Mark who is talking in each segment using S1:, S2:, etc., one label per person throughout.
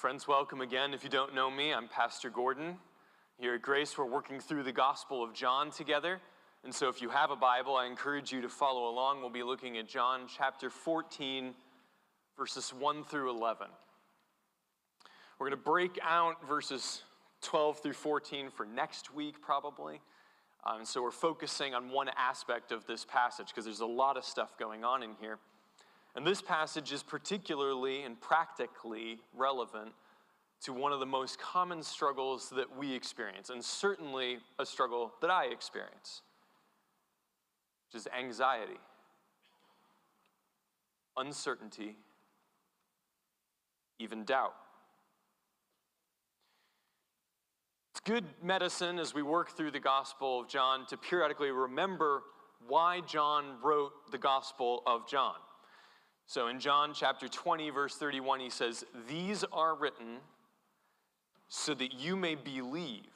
S1: Friends, welcome again. If you don't know me, I'm Pastor Gordon. Here at Grace, we're working through the Gospel of John together. And so if you have a Bible, I encourage you to follow along. We'll be looking at John chapter 14, verses 1 through 11. We're going to break out verses 12 through 14 for next week, probably. Um, so we're focusing on one aspect of this passage because there's a lot of stuff going on in here. And this passage is particularly and practically relevant to one of the most common struggles that we experience, and certainly a struggle that I experience, which is anxiety, uncertainty, even doubt. It's good medicine as we work through the Gospel of John to periodically remember why John wrote the Gospel of John. So in John chapter 20, verse 31, he says, These are written so that you may believe,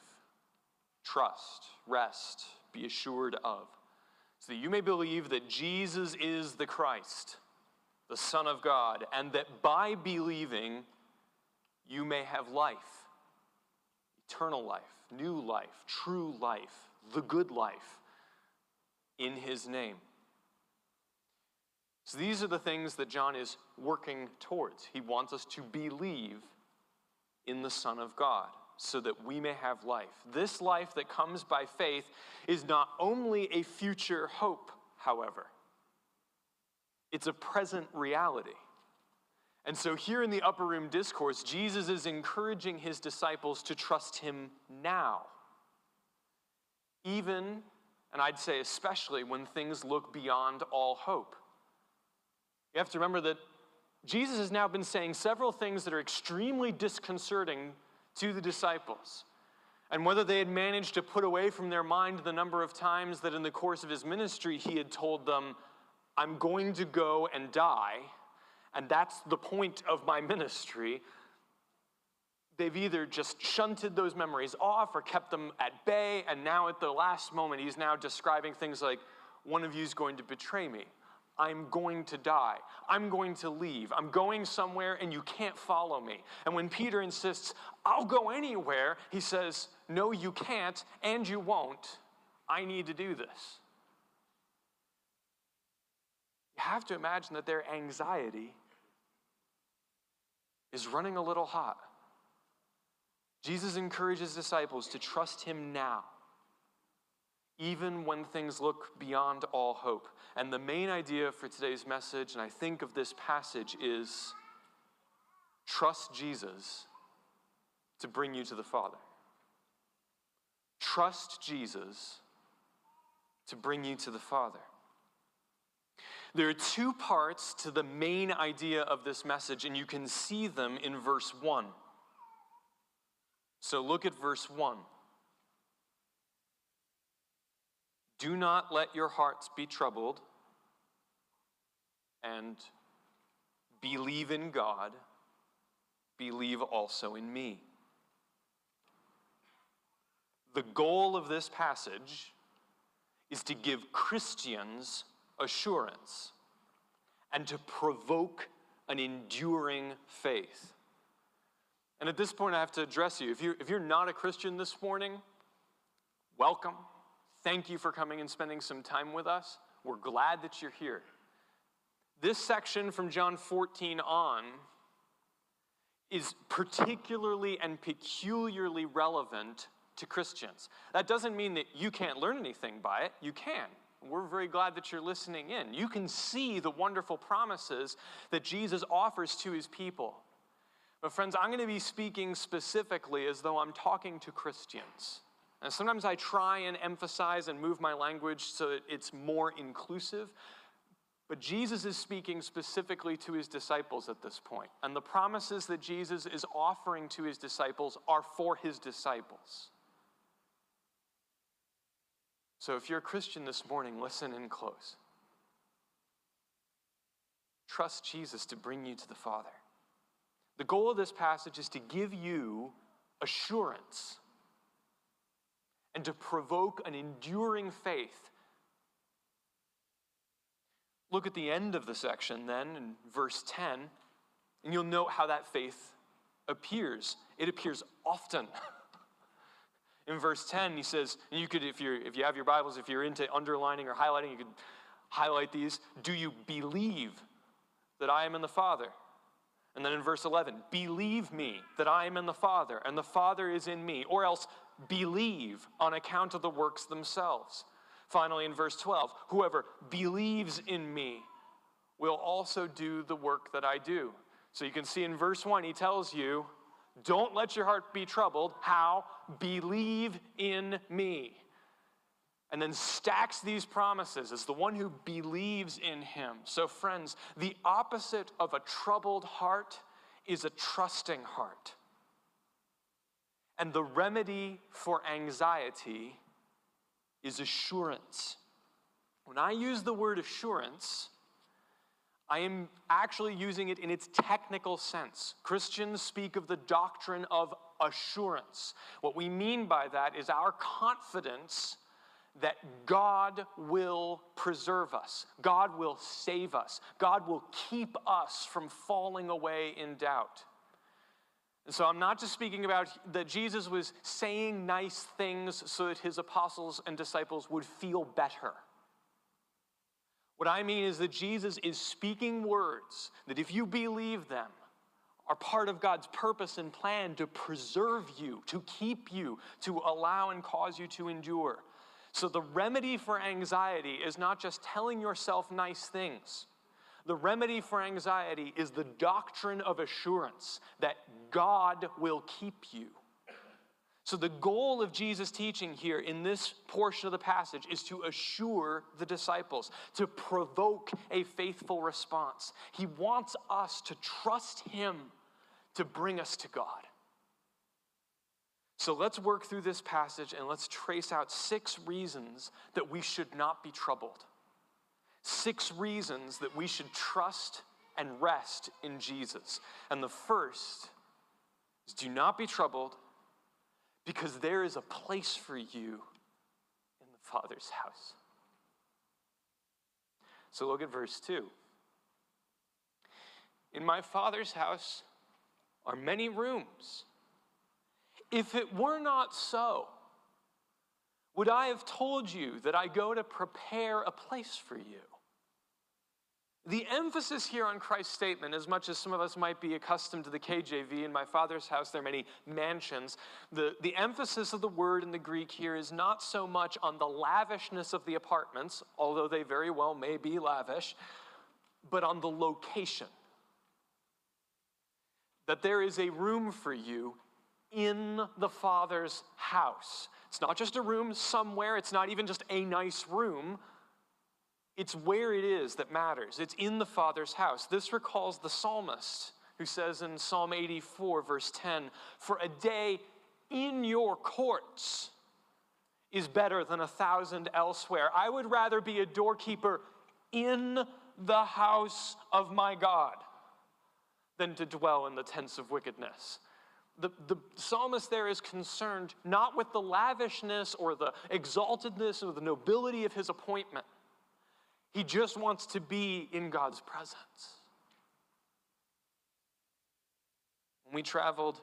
S1: trust, rest, be assured of. So that you may believe that Jesus is the Christ, the Son of God, and that by believing you may have life, eternal life, new life, true life, the good life in His name. So these are the things that John is working towards. He wants us to believe in the Son of God so that we may have life. This life that comes by faith is not only a future hope, however, it's a present reality. And so, here in the upper room discourse, Jesus is encouraging his disciples to trust him now. Even, and I'd say especially, when things look beyond all hope. You have to remember that Jesus has now been saying several things that are extremely disconcerting to the disciples. And whether they had managed to put away from their mind the number of times that in the course of his ministry he had told them, I'm going to go and die, and that's the point of my ministry, they've either just shunted those memories off or kept them at bay, and now at the last moment he's now describing things like, one of you is going to betray me. I'm going to die. I'm going to leave. I'm going somewhere and you can't follow me. And when Peter insists, I'll go anywhere, he says, No, you can't and you won't. I need to do this. You have to imagine that their anxiety is running a little hot. Jesus encourages disciples to trust him now even when things look beyond all hope. And the main idea for today's message, and I think of this passage, is trust Jesus to bring you to the Father. Trust Jesus to bring you to the Father. There are two parts to the main idea of this message, and you can see them in verse 1. So look at verse 1. Do not let your hearts be troubled, and believe in God, believe also in me. The goal of this passage is to give Christians assurance and to provoke an enduring faith. And at this point, I have to address you. If you're, if you're not a Christian this morning, welcome. Thank you for coming and spending some time with us. We're glad that you're here. This section from John 14 on is particularly and peculiarly relevant to Christians. That doesn't mean that you can't learn anything by it, you can. We're very glad that you're listening in. You can see the wonderful promises that Jesus offers to his people. But, friends, I'm going to be speaking specifically as though I'm talking to Christians. And sometimes I try and emphasize and move my language so that it's more inclusive. But Jesus is speaking specifically to his disciples at this point. And the promises that Jesus is offering to his disciples are for his disciples. So if you're a Christian this morning, listen in close. Trust Jesus to bring you to the Father. The goal of this passage is to give you assurance and to provoke an enduring faith. Look at the end of the section then in verse 10, and you'll note how that faith appears. It appears often. In verse 10, he says, and you could, if, you're, if you have your Bibles, if you're into underlining or highlighting, you could highlight these. Do you believe that I am in the Father? And then in verse 11, believe me that I am in the Father and the Father is in me, or else believe on account of the works themselves. Finally, in verse 12, whoever believes in me will also do the work that I do. So you can see in verse 1, he tells you, don't let your heart be troubled. How? Believe in me. And then stacks these promises as the one who believes in him. So, friends, the opposite of a troubled heart is a trusting heart. And the remedy for anxiety is assurance. When I use the word assurance, I am actually using it in its technical sense. Christians speak of the doctrine of assurance. What we mean by that is our confidence that God will preserve us, God will save us, God will keep us from falling away in doubt. And so I'm not just speaking about that Jesus was saying nice things so that his apostles and disciples would feel better. What I mean is that Jesus is speaking words that, if you believe them, are part of God's purpose and plan to preserve you, to keep you, to allow and cause you to endure. So, the remedy for anxiety is not just telling yourself nice things. The remedy for anxiety is the doctrine of assurance that God will keep you. So, the goal of Jesus' teaching here in this portion of the passage is to assure the disciples, to provoke a faithful response. He wants us to trust Him to bring us to God. So, let's work through this passage and let's trace out six reasons that we should not be troubled. Six reasons that we should trust and rest in Jesus. And the first is do not be troubled because there is a place for you in the Father's house. So look at verse 2. In my Father's house are many rooms. If it were not so, would I have told you that I go to prepare a place for you? The emphasis here on Christ's statement, as much as some of us might be accustomed to the KJV, in my father's house there are many mansions, the, the emphasis of the word in the Greek here is not so much on the lavishness of the apartments, although they very well may be lavish, but on the location. That there is a room for you in the Father's house. It's not just a room somewhere, it's not even just a nice room it's where it is that matters. It's in the Father's house. This recalls the psalmist who says in Psalm 84, verse 10 For a day in your courts is better than a thousand elsewhere. I would rather be a doorkeeper in the house of my God than to dwell in the tents of wickedness. The, the psalmist there is concerned not with the lavishness or the exaltedness or the nobility of his appointment he just wants to be in God's presence. When we traveled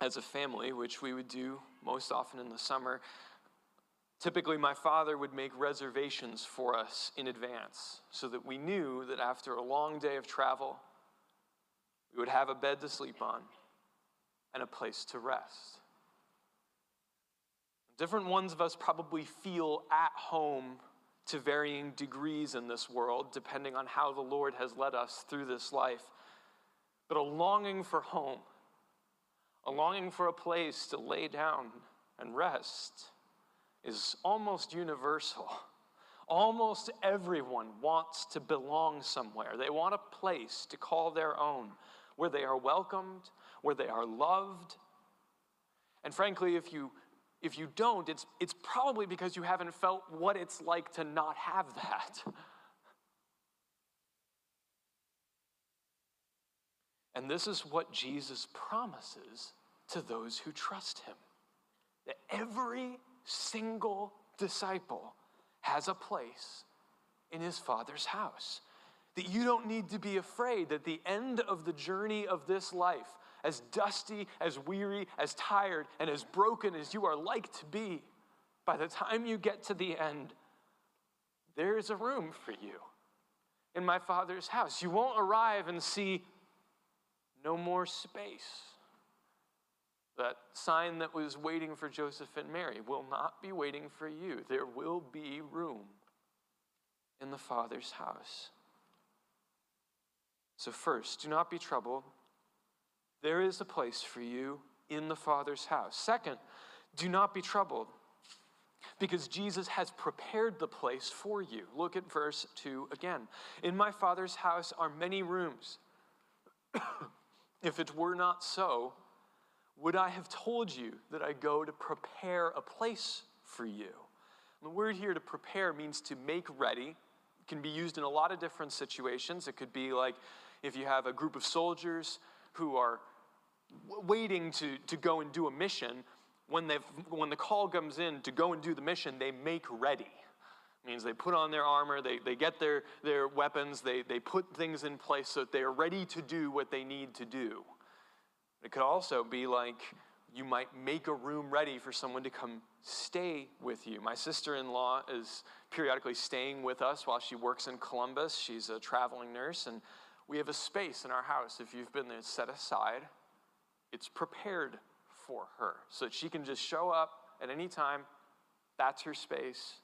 S1: as a family, which we would do most often in the summer, typically my father would make reservations for us in advance so that we knew that after a long day of travel, we would have a bed to sleep on and a place to rest. Different ones of us probably feel at home to varying degrees in this world, depending on how the Lord has led us through this life. But a longing for home, a longing for a place to lay down and rest, is almost universal. Almost everyone wants to belong somewhere. They want a place to call their own, where they are welcomed, where they are loved. And frankly, if you if you don't, it's, it's probably because you haven't felt what it's like to not have that. And this is what Jesus promises to those who trust him that every single disciple has a place in his Father's house. That you don't need to be afraid that the end of the journey of this life as dusty, as weary, as tired, and as broken as you are like to be, by the time you get to the end, there is a room for you in my Father's house. You won't arrive and see no more space. That sign that was waiting for Joseph and Mary will not be waiting for you. There will be room in the Father's house. So, first, do not be troubled. There is a place for you in the Father's house. Second, do not be troubled because Jesus has prepared the place for you. Look at verse 2 again. In my Father's house are many rooms. if it were not so, would I have told you that I go to prepare a place for you? The word here to prepare means to make ready. It can be used in a lot of different situations. It could be like if you have a group of soldiers who are waiting to, to go and do a mission, when, they when the call comes in to go and do the mission, they make ready. It means they put on their armor, they, they get their, their weapons, they, they put things in place so that they are ready to do what they need to do. It could also be like you might make a room ready for someone to come stay with you. My sister in law is periodically staying with us while she works in Columbus. She's a traveling nurse, and we have a space in our house, if you've been there, set aside. It's prepared for her so that she can just show up at any time. That's her space.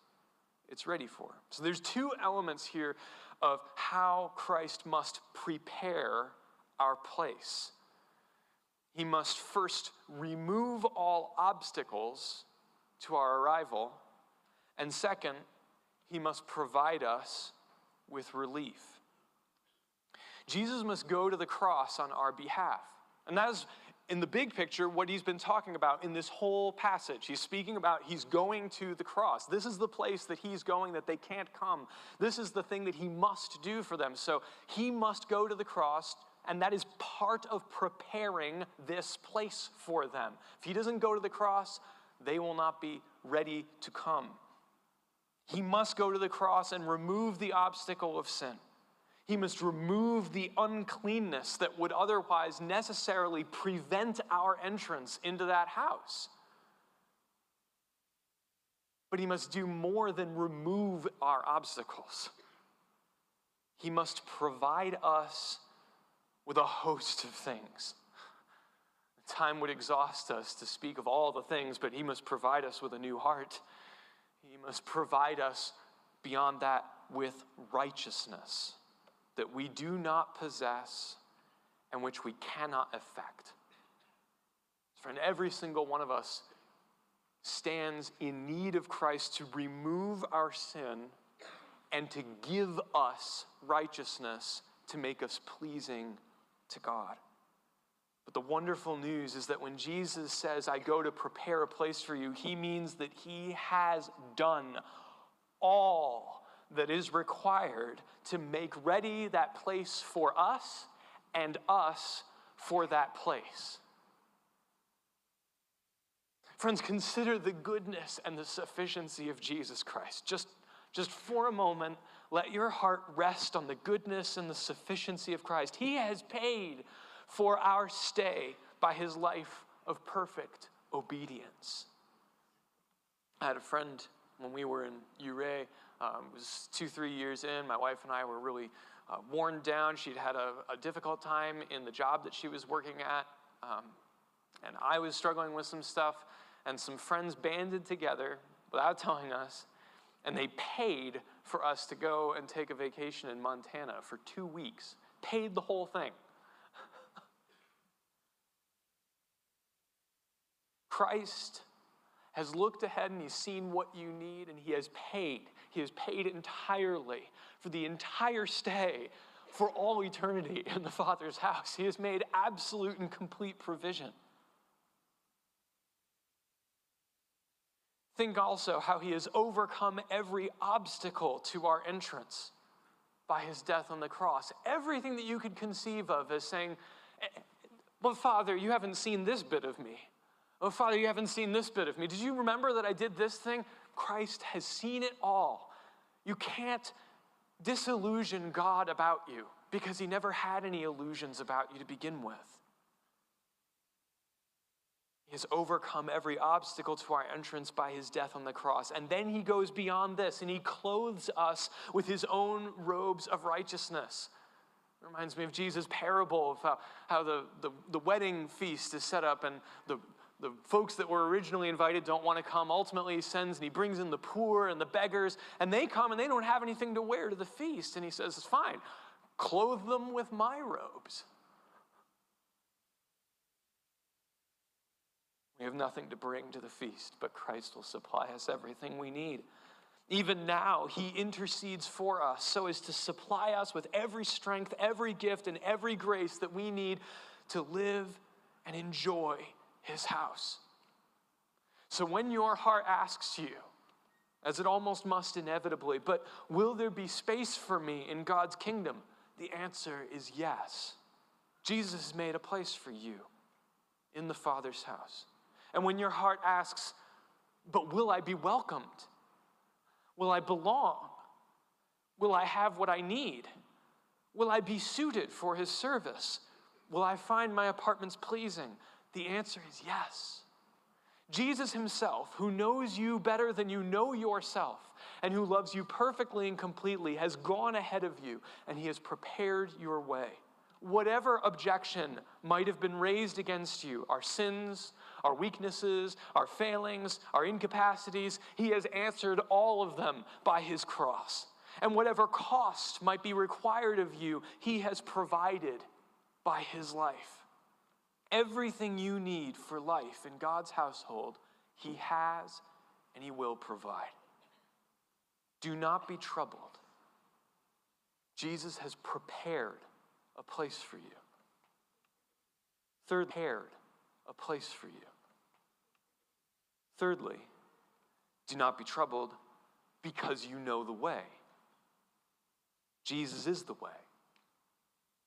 S1: It's ready for her. So there's two elements here of how Christ must prepare our place. He must first remove all obstacles to our arrival. And second, he must provide us with relief. Jesus must go to the cross on our behalf. And that is in the big picture, what he's been talking about in this whole passage. He's speaking about he's going to the cross. This is the place that he's going that they can't come. This is the thing that he must do for them. So he must go to the cross, and that is part of preparing this place for them. If he doesn't go to the cross, they will not be ready to come. He must go to the cross and remove the obstacle of sin. He must remove the uncleanness that would otherwise necessarily prevent our entrance into that house. But he must do more than remove our obstacles. He must provide us with a host of things. Time would exhaust us to speak of all the things, but he must provide us with a new heart. He must provide us beyond that with righteousness that we do not possess and which we cannot affect. Friend, every single one of us stands in need of Christ to remove our sin and to give us righteousness to make us pleasing to God. But the wonderful news is that when Jesus says, I go to prepare a place for you, he means that he has done all that is required to make ready that place for us and us for that place. Friends, consider the goodness and the sufficiency of Jesus Christ. Just, just for a moment, let your heart rest on the goodness and the sufficiency of Christ. He has paid for our stay by his life of perfect obedience. I had a friend when we were in Ouray um, it was two, three years in. My wife and I were really uh, worn down. She'd had a, a, difficult time in the job that she was working at. Um, and I was struggling with some stuff. And some friends banded together without telling us. And they paid for us to go and take a vacation in Montana for two weeks. Paid the whole thing. Christ has looked ahead and he's seen what you need and he has paid. He has paid entirely for the entire stay for all eternity in the Father's house. He has made absolute and complete provision. Think also how he has overcome every obstacle to our entrance by his death on the cross. Everything that you could conceive of as saying, eh, eh, But Father, you haven't seen this bit of me. Oh, Father, you haven't seen this bit of me. Did you remember that I did this thing? Christ has seen it all. You can't disillusion God about you because he never had any illusions about you to begin with. He has overcome every obstacle to our entrance by his death on the cross. And then he goes beyond this and he clothes us with his own robes of righteousness. It reminds me of Jesus' parable of how, how the, the, the wedding feast is set up and the, the folks that were originally invited don't want to come. Ultimately, he sends and he brings in the poor and the beggars, and they come and they don't have anything to wear to the feast. And he says, It's fine, clothe them with my robes. We have nothing to bring to the feast, but Christ will supply us everything we need. Even now, he intercedes for us so as to supply us with every strength, every gift, and every grace that we need to live and enjoy his house. So when your heart asks you, as it almost must inevitably, but will there be space for me in God's kingdom? The answer is yes. Jesus made a place for you in the Father's house. And when your heart asks, but will I be welcomed? Will I belong? Will I have what I need? Will I be suited for his service? Will I find my apartments pleasing? The answer is yes. Jesus himself, who knows you better than you know yourself, and who loves you perfectly and completely, has gone ahead of you and he has prepared your way. Whatever objection might have been raised against you, our sins, our weaknesses, our failings, our incapacities. He has answered all of them by his cross. And whatever cost might be required of you, he has provided by his life. Everything you need for life in God's household, he has and he will provide. Do not be troubled. Jesus has prepared a place for you. Third, prepared a place for you. Thirdly, do not be troubled because you know the way. Jesus is the way.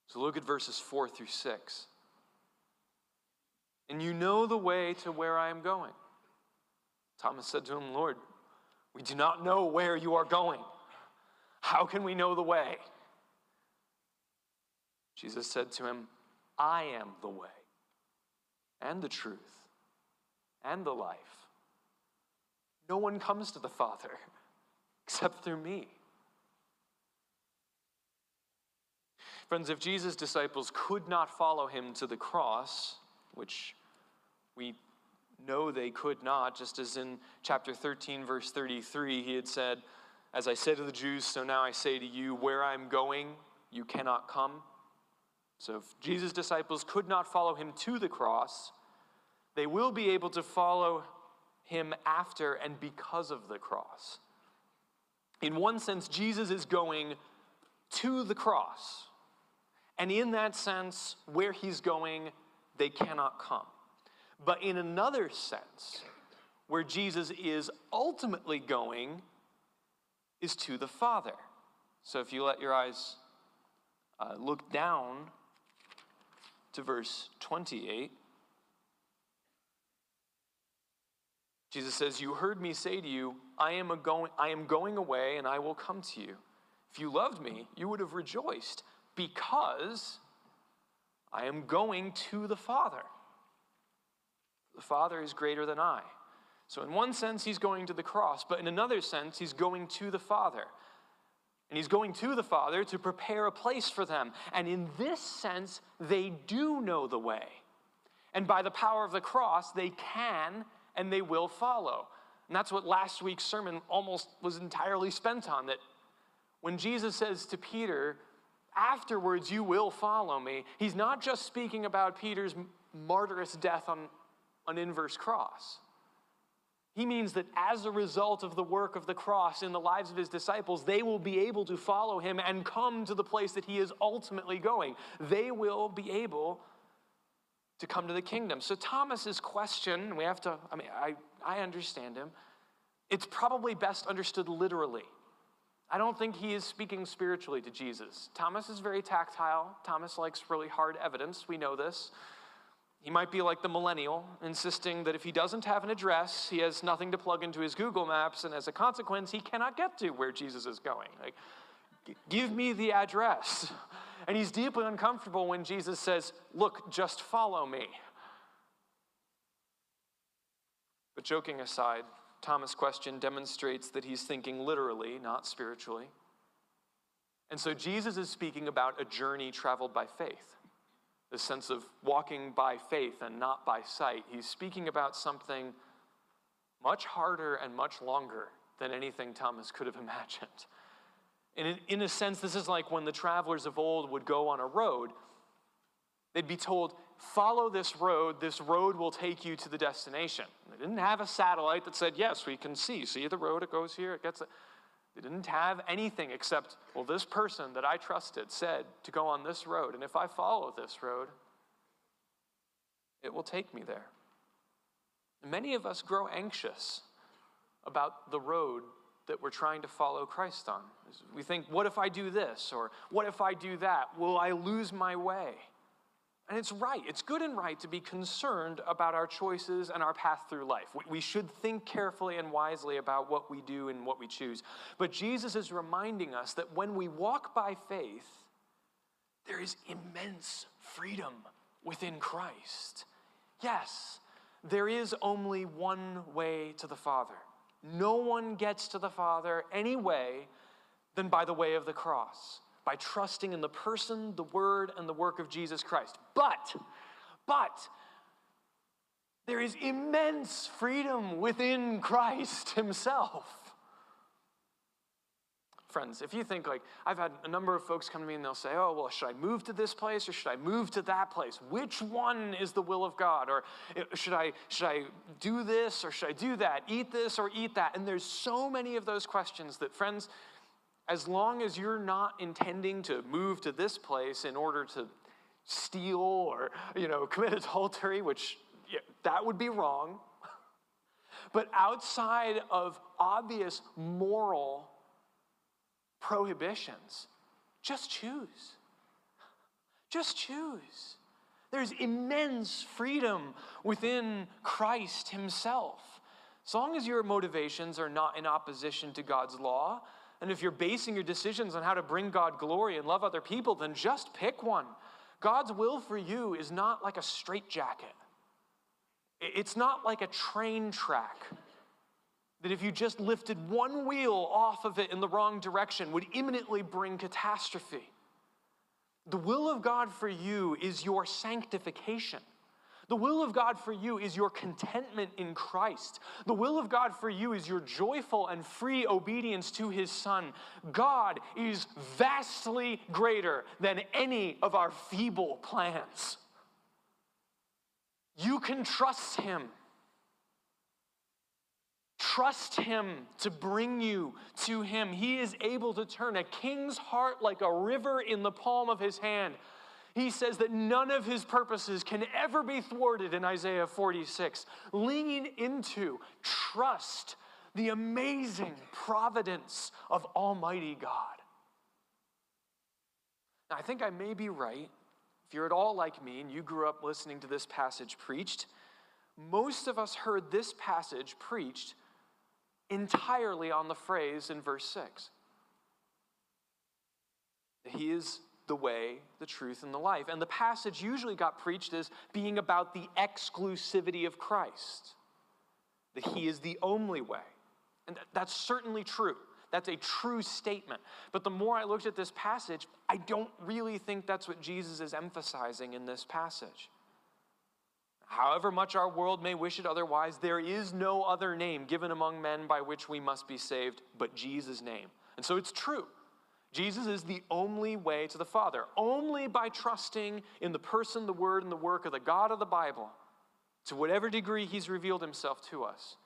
S1: So look at verses 4 through 6. And you know the way to where I am going. Thomas said to him, Lord, we do not know where you are going. How can we know the way? Jesus said to him, I am the way and the truth and the life. No one comes to the Father except through me. Friends, if Jesus' disciples could not follow him to the cross, which we know they could not, just as in chapter 13, verse 33, he had said, As I said to the Jews, so now I say to you, where I'm going, you cannot come. So if Jesus' disciples could not follow him to the cross, they will be able to follow him after and because of the cross. In one sense, Jesus is going to the cross. And in that sense, where he's going, they cannot come. But in another sense, where Jesus is ultimately going is to the Father. So if you let your eyes uh, look down to verse 28. Jesus says, You heard me say to you, I am, a going, I am going away and I will come to you. If you loved me, you would have rejoiced because I am going to the Father. The Father is greater than I. So, in one sense, he's going to the cross, but in another sense, he's going to the Father. And he's going to the Father to prepare a place for them. And in this sense, they do know the way. And by the power of the cross, they can and they will follow. And that's what last week's sermon almost was entirely spent on that when Jesus says to Peter, afterwards you will follow me, he's not just speaking about Peter's martyrous death on an inverse cross. He means that as a result of the work of the cross in the lives of his disciples, they will be able to follow him and come to the place that he is ultimately going. They will be able to come to the kingdom. So Thomas's question, we have to, I mean, I, I understand him. It's probably best understood literally. I don't think he is speaking spiritually to Jesus. Thomas is very tactile. Thomas likes really hard evidence. We know this. He might be like the millennial, insisting that if he doesn't have an address, he has nothing to plug into his Google Maps, and as a consequence, he cannot get to where Jesus is going. Like, give me the address. And he's deeply uncomfortable when Jesus says, Look, just follow me. But joking aside, Thomas' question demonstrates that he's thinking literally, not spiritually. And so Jesus is speaking about a journey traveled by faith, the sense of walking by faith and not by sight. He's speaking about something much harder and much longer than anything Thomas could have imagined. And in, a sense, this is like when the travelers of old would go on a road. They'd be told, follow this road, this road will take you to the destination. They didn't have a satellite that said, yes, we can see. See the road, it goes here, it gets it. They didn't have anything except, well, this person that I trusted said to go on this road, and if I follow this road, it will take me there. And many of us grow anxious about the road that we're trying to follow Christ on. We think, what if I do this? Or what if I do that? Will I lose my way? And it's right, it's good and right to be concerned about our choices and our path through life. We should think carefully and wisely about what we do and what we choose. But Jesus is reminding us that when we walk by faith, there is immense freedom within Christ. Yes, there is only one way to the Father. No one gets to the Father any way than by the way of the cross, by trusting in the person, the word, and the work of Jesus Christ. But, but, there is immense freedom within Christ Himself. Friends, if you think like, I've had a number of folks come to me and they'll say, oh, well, should I move to this place or should I move to that place? Which one is the will of God? Or eh, should I, should I do this or should I do that? Eat this or eat that? And there's so many of those questions that, friends, as long as you're not intending to move to this place in order to steal or, you know, commit adultery, which yeah, that would be wrong. But outside of obvious moral prohibitions. Just choose. Just choose. There's immense freedom within Christ Himself. As long as your motivations are not in opposition to God's law, and if you're basing your decisions on how to bring God glory and love other people, then just pick one. God's will for you is not like a straitjacket. It's not like a train track that if you just lifted one wheel off of it in the wrong direction would imminently bring catastrophe. The will of God for you is your sanctification. The will of God for you is your contentment in Christ. The will of God for you is your joyful and free obedience to His Son. God is vastly greater than any of our feeble plans. You can trust Him. Trust Him to bring you to Him. He is able to turn a king's heart like a river in the palm of His hand. He says that none of His purposes can ever be thwarted in Isaiah 46. Leaning into, trust the amazing providence of Almighty God. Now, I think I may be right. If you're at all like me and you grew up listening to this passage preached, most of us heard this passage preached entirely on the phrase in verse 6. He is the way, the truth, and the life. And the passage usually got preached as being about the exclusivity of Christ, that He is the only way. And that's certainly true. That's a true statement. But the more I looked at this passage, I don't really think that's what Jesus is emphasizing in this passage. However much our world may wish it otherwise, there is no other name given among men by which we must be saved but Jesus' name. And so it's true. Jesus is the only way to the Father. Only by trusting in the person, the word, and the work of the God of the Bible, to whatever degree he's revealed himself to us,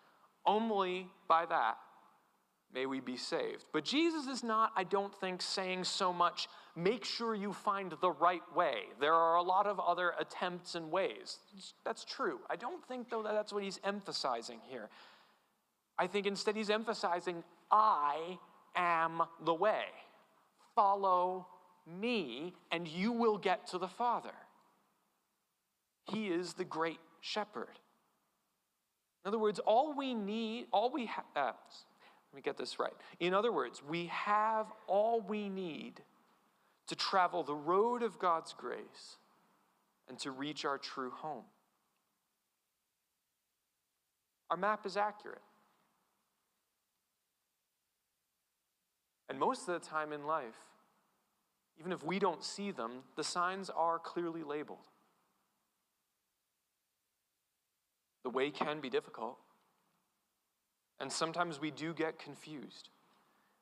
S1: only by that may we be saved. But Jesus is not, I don't think, saying so much, make sure you find the right way. There are a lot of other attempts and ways. That's true. I don't think, though, that that's what he's emphasizing here. I think instead he's emphasizing, I am the way. Follow me, and you will get to the Father. He is the great shepherd. In other words, all we need, all we have, uh, let me get this right. In other words, we have all we need to travel the road of God's grace and to reach our true home. our map is accurate. And most of the time in life, even if we don't see them, the signs are clearly labeled. The way can be difficult, and sometimes we do get confused.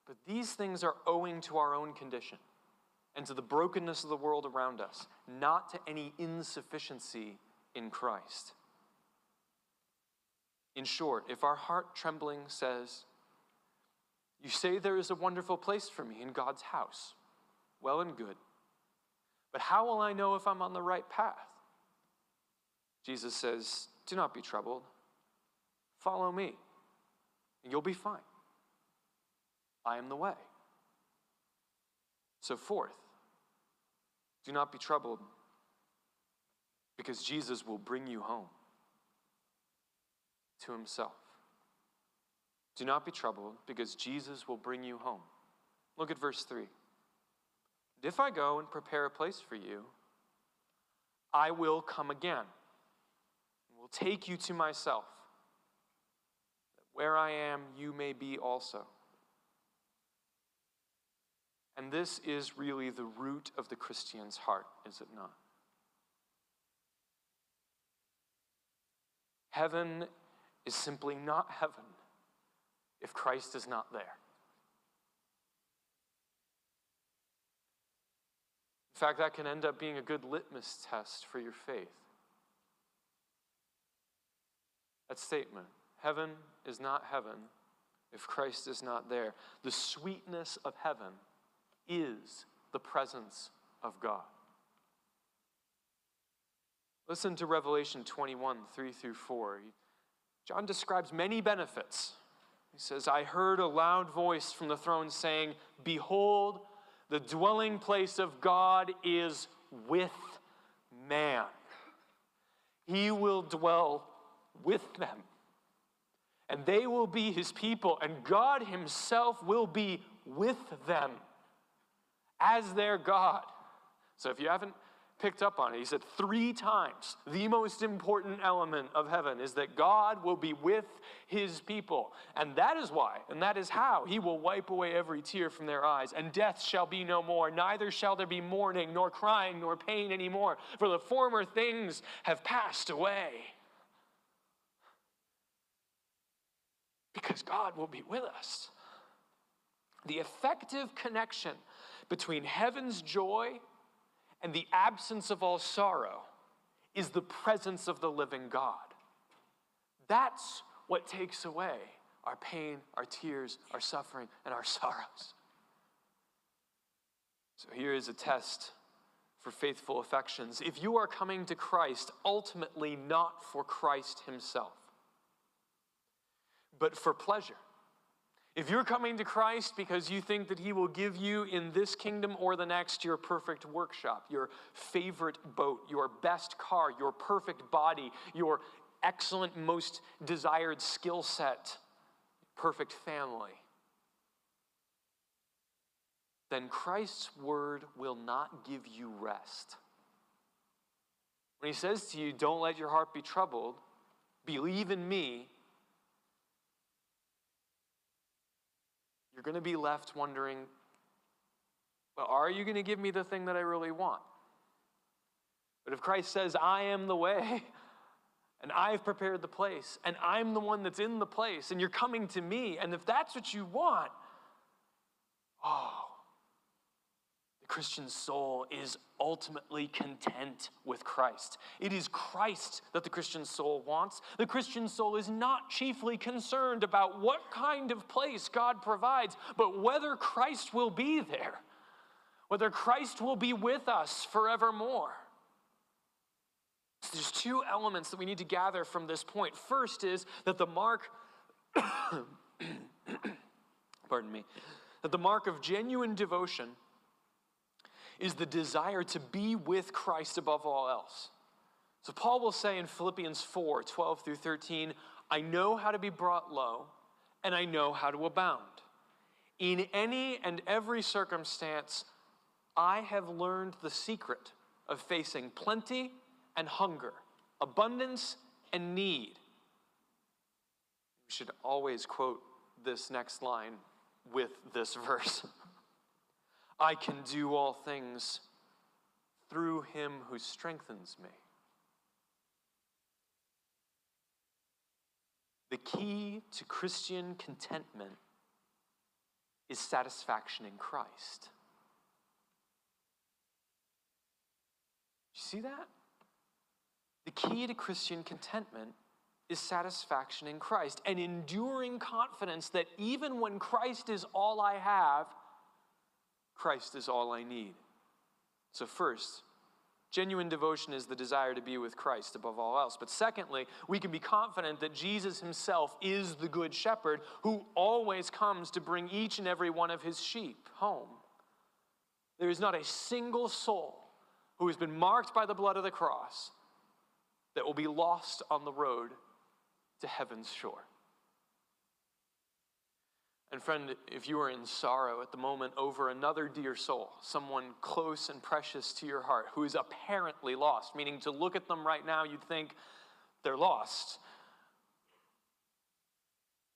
S1: But these things are owing to our own condition and to the brokenness of the world around us, not to any insufficiency in Christ. In short, if our heart trembling says, You say there is a wonderful place for me in God's house, well and good, but how will I know if I'm on the right path? Jesus says, Do not be troubled. Follow me, and you'll be fine. I am the way. So, fourth, do not be troubled because Jesus will bring you home to himself. Do not be troubled because Jesus will bring you home. Look at verse 3. And if I go and prepare a place for you, I will come again and will take you to myself, that where I am, you may be also. And this is really the root of the Christian's heart, is it not? Heaven is simply not heaven if Christ is not there. In fact, that can end up being a good litmus test for your faith. That statement, heaven is not heaven if Christ is not there. The sweetness of heaven is the presence of God. Listen to Revelation 21, 3 through 4. John describes many benefits. He says, I heard a loud voice from the throne saying, Behold, the dwelling place of God is with man. He will dwell with them, and they will be his people, and God himself will be with them as their God. So if you haven't picked up on it, he said three times the most important element of heaven is that God will be with his people. And that is why, and that is how he will wipe away every tear from their eyes, and death shall be no more. Neither shall there be mourning, nor crying, nor pain anymore, for the former things have passed away. Because God will be with us. The effective connection between heaven's joy and the absence of all sorrow is the presence of the living God. That's what takes away our pain, our tears, our suffering, and our sorrows. So here is a test for faithful affections. If you are coming to Christ, ultimately not for Christ Himself, but for pleasure, if you're coming to Christ because you think that He will give you in this kingdom or the next your perfect workshop, your favorite boat, your best car, your perfect body, your excellent, most desired skill set, perfect family, then Christ's word will not give you rest. When He says to you, Don't let your heart be troubled, believe in me, you're going to be left wondering well, are you going to give me the thing that I really want? But if Christ says, I am the way, and I've prepared the place, and I'm the one that's in the place, and you're coming to me, and if that's what you want, oh, Christian soul is ultimately content with Christ. It is Christ that the Christian soul wants. The Christian soul is not chiefly concerned about what kind of place God provides, but whether Christ will be there, whether Christ will be with us forevermore. So there's two elements that we need to gather from this point. First is that the mark, pardon me, that the mark of genuine devotion is the desire to be with Christ above all else. So Paul will say in Philippians 4 12 through 13, I know how to be brought low, and I know how to abound. In any and every circumstance, I have learned the secret of facing plenty and hunger, abundance and need. We should always quote this next line with this verse I can do all things through him who strengthens me. The key to Christian contentment is satisfaction in Christ. You see that? The key to Christian contentment is satisfaction in Christ, an enduring confidence that even when Christ is all I have, Christ is all I need. So, first, genuine devotion is the desire to be with Christ above all else. But secondly, we can be confident that Jesus himself is the good shepherd who always comes to bring each and every one of his sheep home. There is not a single soul who has been marked by the blood of the cross that will be lost on the road to heaven's shore. And, friend, if you are in sorrow at the moment over another dear soul, someone close and precious to your heart who is apparently lost, meaning to look at them right now, you'd think they're lost.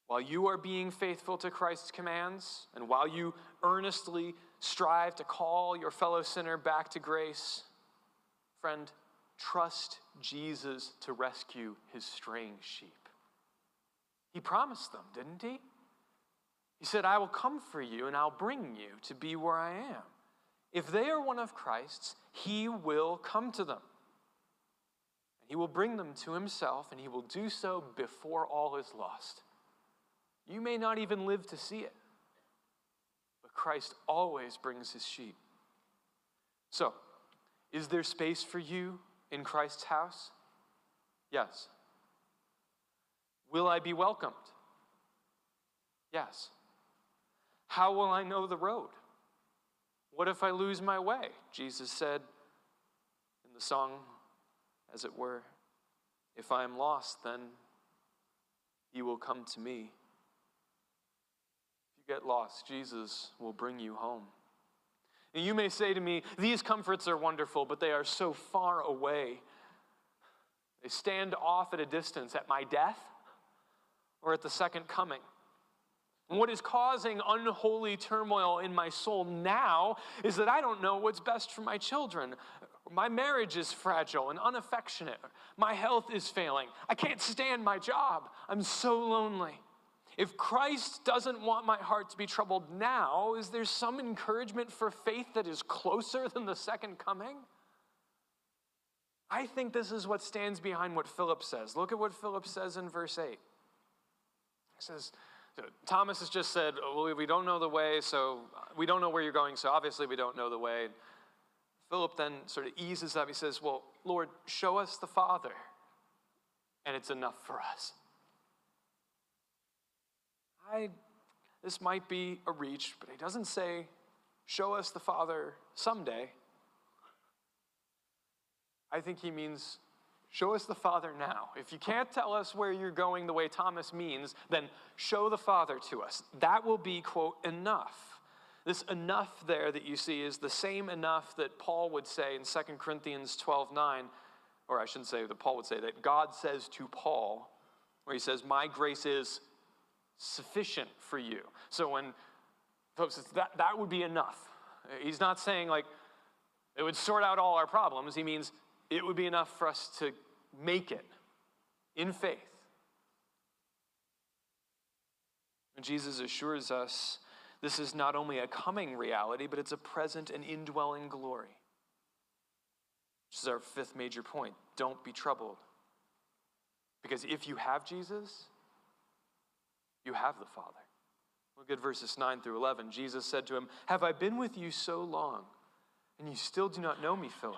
S1: While you are being faithful to Christ's commands, and while you earnestly strive to call your fellow sinner back to grace, friend, trust Jesus to rescue his straying sheep. He promised them, didn't he? He said, I will come for you and I'll bring you to be where I am. If they are one of Christ's, he will come to them. He will bring them to himself and he will do so before all is lost. You may not even live to see it, but Christ always brings his sheep. So, is there space for you in Christ's house? Yes. Will I be welcomed? Yes. How will I know the road? What if I lose my way? Jesus said in the song, as it were, if I am lost, then you will come to me. If you get lost, Jesus will bring you home. And you may say to me, These comforts are wonderful, but they are so far away. They stand off at a distance at my death or at the second coming. What is causing unholy turmoil in my soul now is that I don't know what's best for my children. My marriage is fragile and unaffectionate. My health is failing. I can't stand my job. I'm so lonely. If Christ doesn't want my heart to be troubled now, is there some encouragement for faith that is closer than the second coming? I think this is what stands behind what Philip says. Look at what Philip says in verse 8. He says, Thomas has just said, well, we don't know the way, so we don't know where you're going, so obviously we don't know the way. Philip then sort of eases up. He says, Well, Lord, show us the Father, and it's enough for us. I, this might be a reach, but he doesn't say, Show us the Father someday. I think he means, Show us the Father now. If you can't tell us where you're going the way Thomas means, then show the Father to us. That will be, quote, enough. This enough there that you see is the same enough that Paul would say in 2 Corinthians 12 9, or I shouldn't say that Paul would say, that God says to Paul, where he says, My grace is sufficient for you. So when folks, that, that would be enough. He's not saying like it would sort out all our problems. He means it would be enough for us to make it in faith. And Jesus assures us this is not only a coming reality, but it's a present and indwelling glory. Which is our fifth major point. Don't be troubled. Because if you have Jesus, you have the Father. Look at verses 9 through 11. Jesus said to him, Have I been with you so long, and you still do not know me, Philip?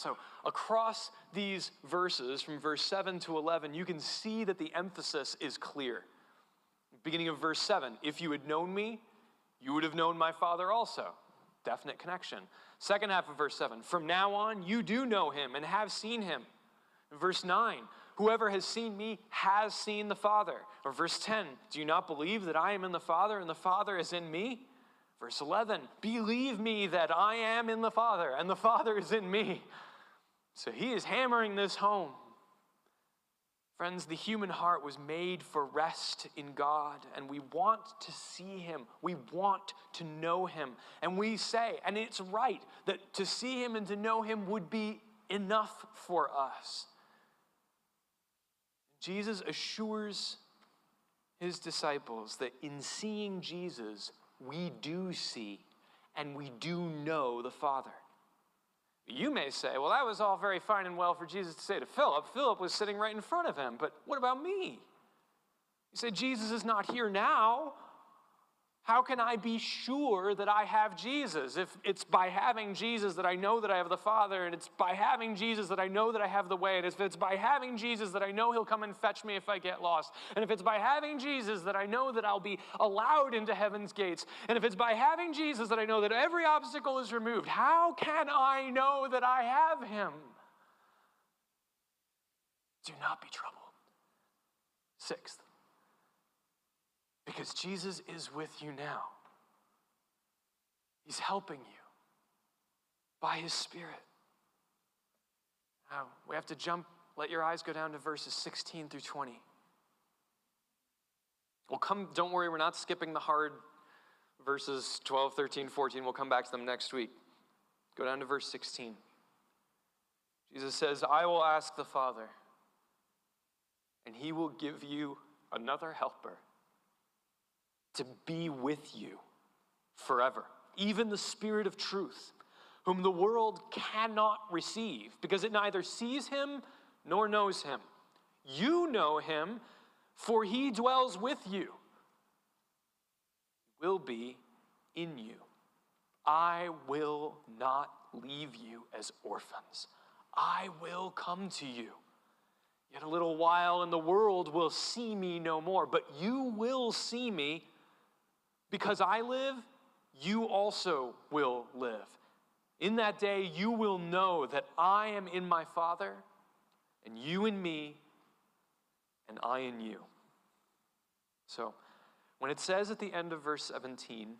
S1: So, across these verses, from verse 7 to 11, you can see that the emphasis is clear. Beginning of verse 7 If you had known me, you would have known my Father also. Definite connection. Second half of verse 7 From now on, you do know him and have seen him. Verse 9 Whoever has seen me has seen the Father. Or verse 10 Do you not believe that I am in the Father and the Father is in me? Verse 11 Believe me that I am in the Father and the Father is in me. So he is hammering this home. Friends, the human heart was made for rest in God, and we want to see Him. We want to know Him. And we say, and it's right, that to see Him and to know Him would be enough for us. Jesus assures His disciples that in seeing Jesus, we do see and we do know the Father. You may say, well, that was all very fine and well for Jesus to say to Philip. Philip was sitting right in front of him, but what about me? You say, Jesus is not here now. How can I be sure that I have Jesus? If it's by having Jesus that I know that I have the Father, and it's by having Jesus that I know that I have the way, and if it's by having Jesus that I know He'll come and fetch me if I get lost, and if it's by having Jesus that I know that I'll be allowed into heaven's gates, and if it's by having Jesus that I know that every obstacle is removed, how can I know that I have Him? Do not be troubled. Sixth, because Jesus is with you now. He's helping you by His Spirit. Now, we have to jump, let your eyes go down to verses 16 through 20. We'll come, don't worry, we're not skipping the hard verses 12, 13, 14. We'll come back to them next week. Go down to verse 16. Jesus says, I will ask the Father, and he will give you another helper to be with you forever. Even the Spirit of truth, whom the world cannot receive because it neither sees him nor knows him. You know him, for he dwells with you, will be in you. I will not leave you as orphans. I will come to you. Yet a little while, and the world will see me no more, but you will see me because I live, you also will live. In that day, you will know that I am in my Father, and you in me, and I in you. So, when it says at the end of verse 17,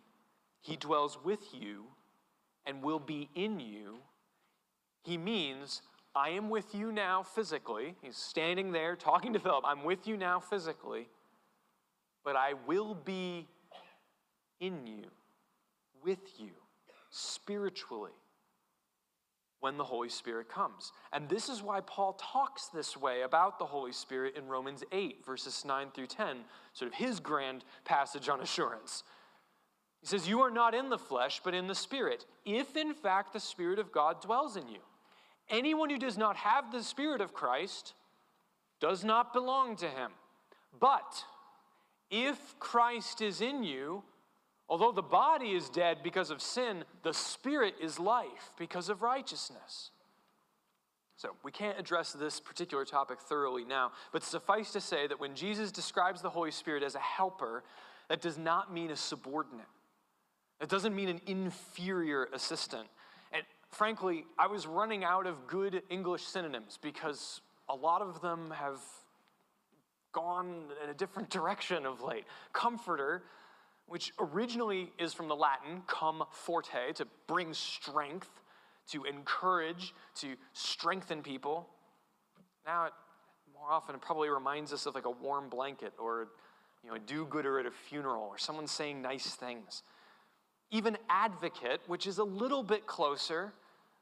S1: He dwells with you and will be in you, He means, I am with you now physically. He's standing there talking to Philip. I'm with you now physically, but I will be in you, with you, spiritually, when the Holy Spirit comes. And this is why Paul talks this way about the Holy Spirit in Romans 8, verses 9 through 10, sort of his grand passage on assurance. He says, You are not in the flesh, but in the Spirit, if in fact the Spirit of God dwells in you. Anyone who does not have the Spirit of Christ does not belong to him. But if Christ is in you, Although the body is dead because of sin, the spirit is life because of righteousness. So, we can't address this particular topic thoroughly now, but suffice to say that when Jesus describes the Holy Spirit as a helper, that does not mean a subordinate. It doesn't mean an inferior assistant. And frankly, I was running out of good English synonyms because a lot of them have gone in a different direction of late. Comforter which originally is from the Latin cum forte, to bring strength, to encourage, to strengthen people. Now, it more often it probably reminds us of like a warm blanket or you know, a do-gooder at a funeral or someone saying nice things. Even advocate, which is a little bit closer,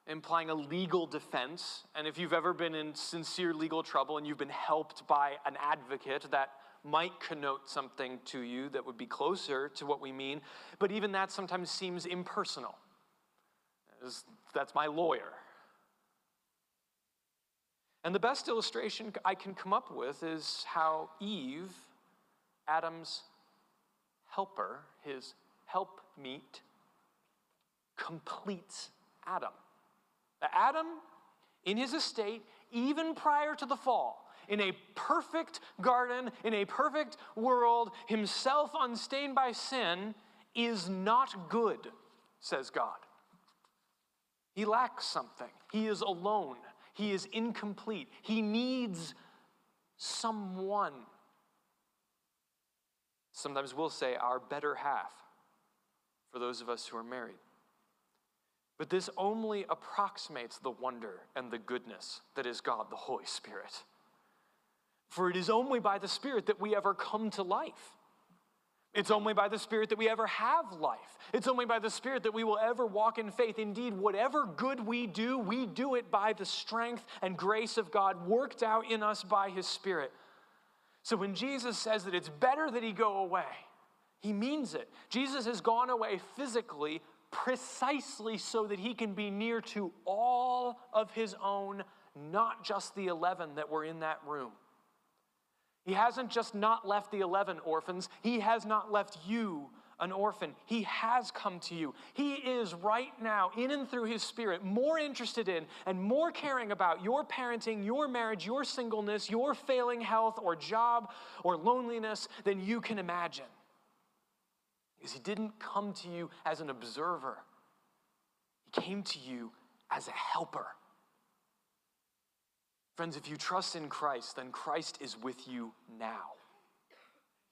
S1: implying a legal defense. And if you've ever been in sincere legal trouble and you've been helped by an advocate, that might connote something to you that would be closer to what we mean, but even that sometimes seems impersonal. That's my lawyer. And the best illustration I can come up with is how Eve, Adam's helper, his helpmeet, completes Adam. Adam, in his estate, even prior to the fall, in a perfect garden, in a perfect world, himself unstained by sin, is not good, says God. He lacks something. He is alone. He is incomplete. He needs someone. Sometimes we'll say our better half for those of us who are married. But this only approximates the wonder and the goodness that is God, the Holy Spirit. For it is only by the Spirit that we ever come to life. It's only by the Spirit that we ever have life. It's only by the Spirit that we will ever walk in faith. Indeed, whatever good we do, we do it by the strength and grace of God worked out in us by His Spirit. So when Jesus says that it's better that He go away, He means it. Jesus has gone away physically precisely so that he can be near to all of his own, not just the 11 that were in that room. He hasn't just not left the 11 orphans, he has not left you an orphan. He has come to you. He is right now, in and through His Spirit, more interested in and more caring about your parenting, your marriage, your singleness, your failing health or job or loneliness than you can imagine. Because he didn't come to you as an observer, he came to you as a helper. Friends, if you trust in Christ, then Christ is with you now.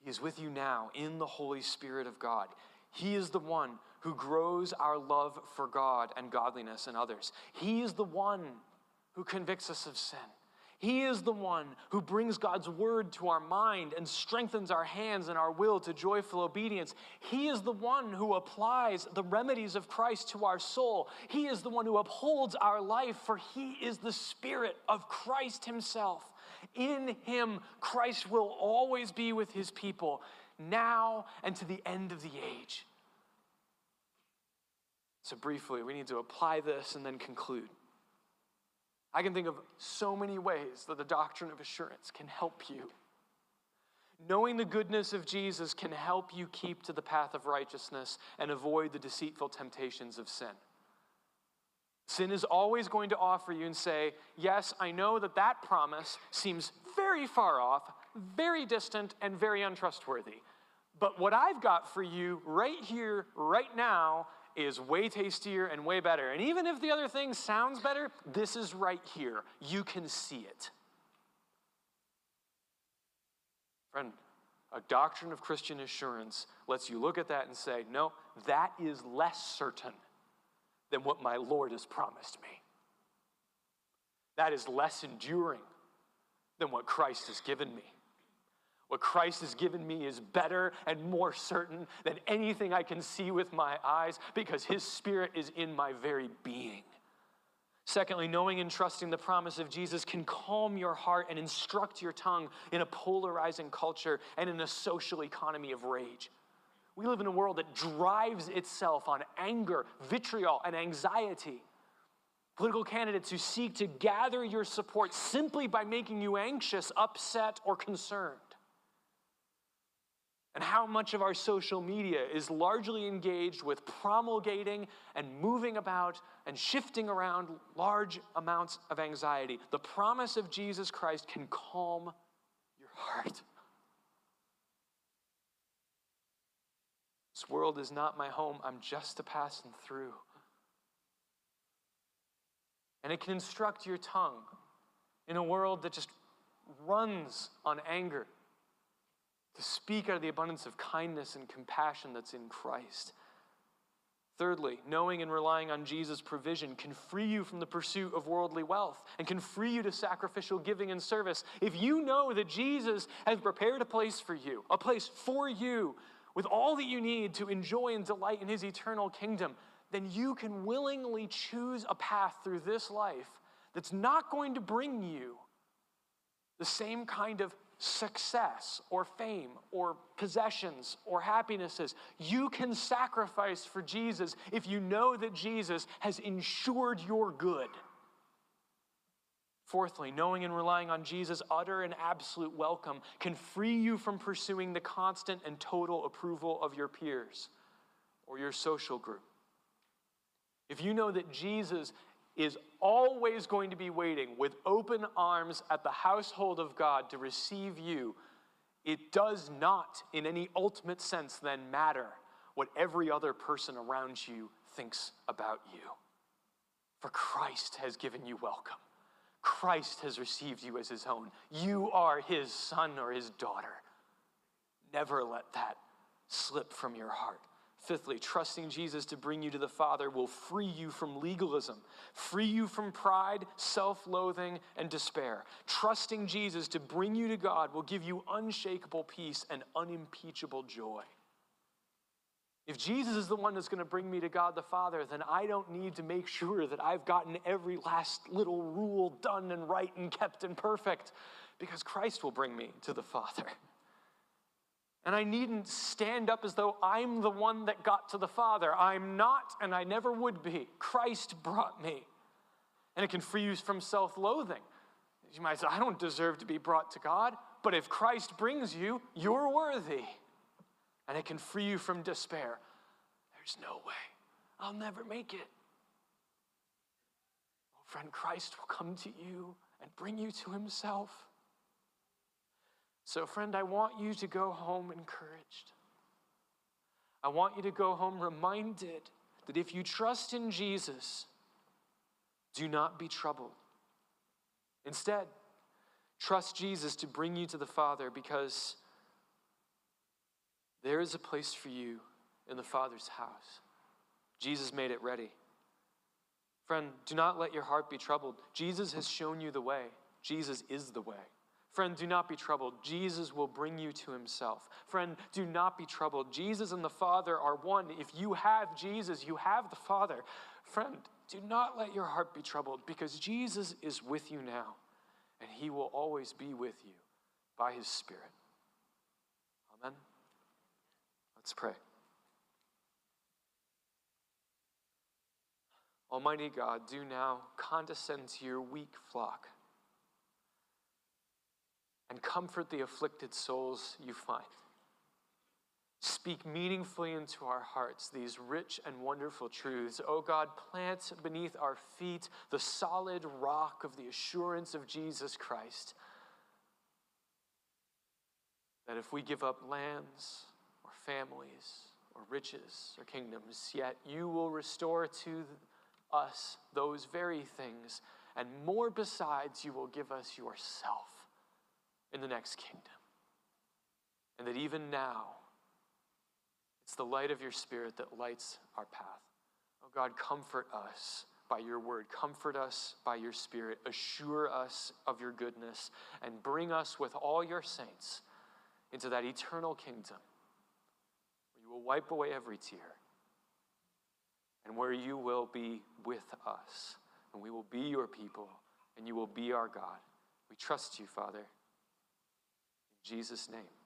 S1: He is with you now in the Holy Spirit of God. He is the one who grows our love for God and godliness in others. He is the one who convicts us of sin. He is the one who brings God's word to our mind and strengthens our hands and our will to joyful obedience. He is the one who applies the remedies of Christ to our soul. He is the one who upholds our life, for He is the Spirit of Christ Himself. In Him, Christ will always be with His people, now and to the end of the age. So, briefly, we need to apply this and then conclude. I can think of so many ways that the doctrine of assurance can help you. Knowing the goodness of Jesus can help you keep to the path of righteousness and avoid the deceitful temptations of sin. Sin is always going to offer you and say, Yes, I know that that promise seems very far off, very distant, and very untrustworthy. But what I've got for you right here, right now, is way tastier and way better. And even if the other thing sounds better, this is right here. You can see it. Friend, a doctrine of Christian assurance lets you look at that and say, no, that is less certain than what my Lord has promised me. That is less enduring than what Christ has given me. What Christ has given me is better and more certain than anything I can see with my eyes because his spirit is in my very being. Secondly, knowing and trusting the promise of Jesus can calm your heart and instruct your tongue in a polarizing culture and in a social economy of rage. We live in a world that drives itself on anger, vitriol, and anxiety. Political candidates who seek to gather your support simply by making you anxious, upset, or concerned and how much of our social media is largely engaged with promulgating and moving about and shifting around large amounts of anxiety. The promise of Jesus Christ can calm your heart. This world is not my home, I'm just a passing through. And it can instruct your tongue in a world that just runs on anger to speak out of the abundance of kindness and compassion that's in Christ. Thirdly, knowing and relying on Jesus' provision can free you from the pursuit of worldly wealth and can free you to sacrificial giving and service. If you know that Jesus has prepared a place for you, a place for you, with all that you need to enjoy and delight in his eternal kingdom, then you can willingly choose a path through this life that's not going to bring you the same kind of success or fame or possessions or happinesses. You can sacrifice for Jesus if you know that Jesus has ensured your good. Fourthly, knowing and relying on Jesus' utter and absolute welcome can free you from pursuing the constant and total approval of your peers or your social group. If you know that Jesus is always going to be waiting with open arms at the household of God to receive you, it does not, in any ultimate sense, then matter what every other person around you thinks about you. For Christ has given you welcome. Christ has received you as his own. You are his son or his daughter. Never let that slip from your heart. Fifthly, trusting Jesus to bring you to the Father will free you from legalism, free you from pride, self loathing, and despair. Trusting Jesus to bring you to God will give you unshakable peace and unimpeachable joy. If Jesus is the one that's going to bring me to God the Father, then I don't need to make sure that I've gotten every last little rule done and right and kept and perfect, because Christ will bring me to the Father. And I needn't stand up as though I'm the one that got to the Father. I'm not, and I never would be. Christ brought me. And it can free you from self loathing. You might say, I don't deserve to be brought to God. But if Christ brings you, you're worthy. And it can free you from despair. There's no way. I'll never make it. Oh, friend, Christ will come to you and bring you to himself. So, friend, I want you to go home encouraged. I want you to go home reminded that if you trust in Jesus, do not be troubled. Instead, trust Jesus to bring you to the Father because there is a place for you in the Father's house. Jesus made it ready. Friend, do not let your heart be troubled. Jesus has shown you the way, Jesus is the way. Friend, do not be troubled. Jesus will bring you to himself. Friend, do not be troubled. Jesus and the Father are one. If you have Jesus, you have the Father. Friend, do not let your heart be troubled because Jesus is with you now and he will always be with you by his Spirit. Amen. Let's pray. Almighty God, do now condescend to your weak flock and comfort the afflicted souls you find. Speak meaningfully into our hearts these rich and wonderful truths. O oh God, plant beneath our feet the solid rock of the assurance of Jesus Christ. That if we give up lands or families or riches or kingdoms, yet you will restore to us those very things, and more besides, you will give us yourself in the next kingdom. And that even now, it's the light of your Spirit that lights our path. Oh God, comfort us by your word. Comfort us by your Spirit. Assure us of your goodness and bring us with all your saints into that eternal kingdom where you will wipe away every tear and where you will be with us and we will be your people and you will be our God. We trust you, Father. Jesus' name.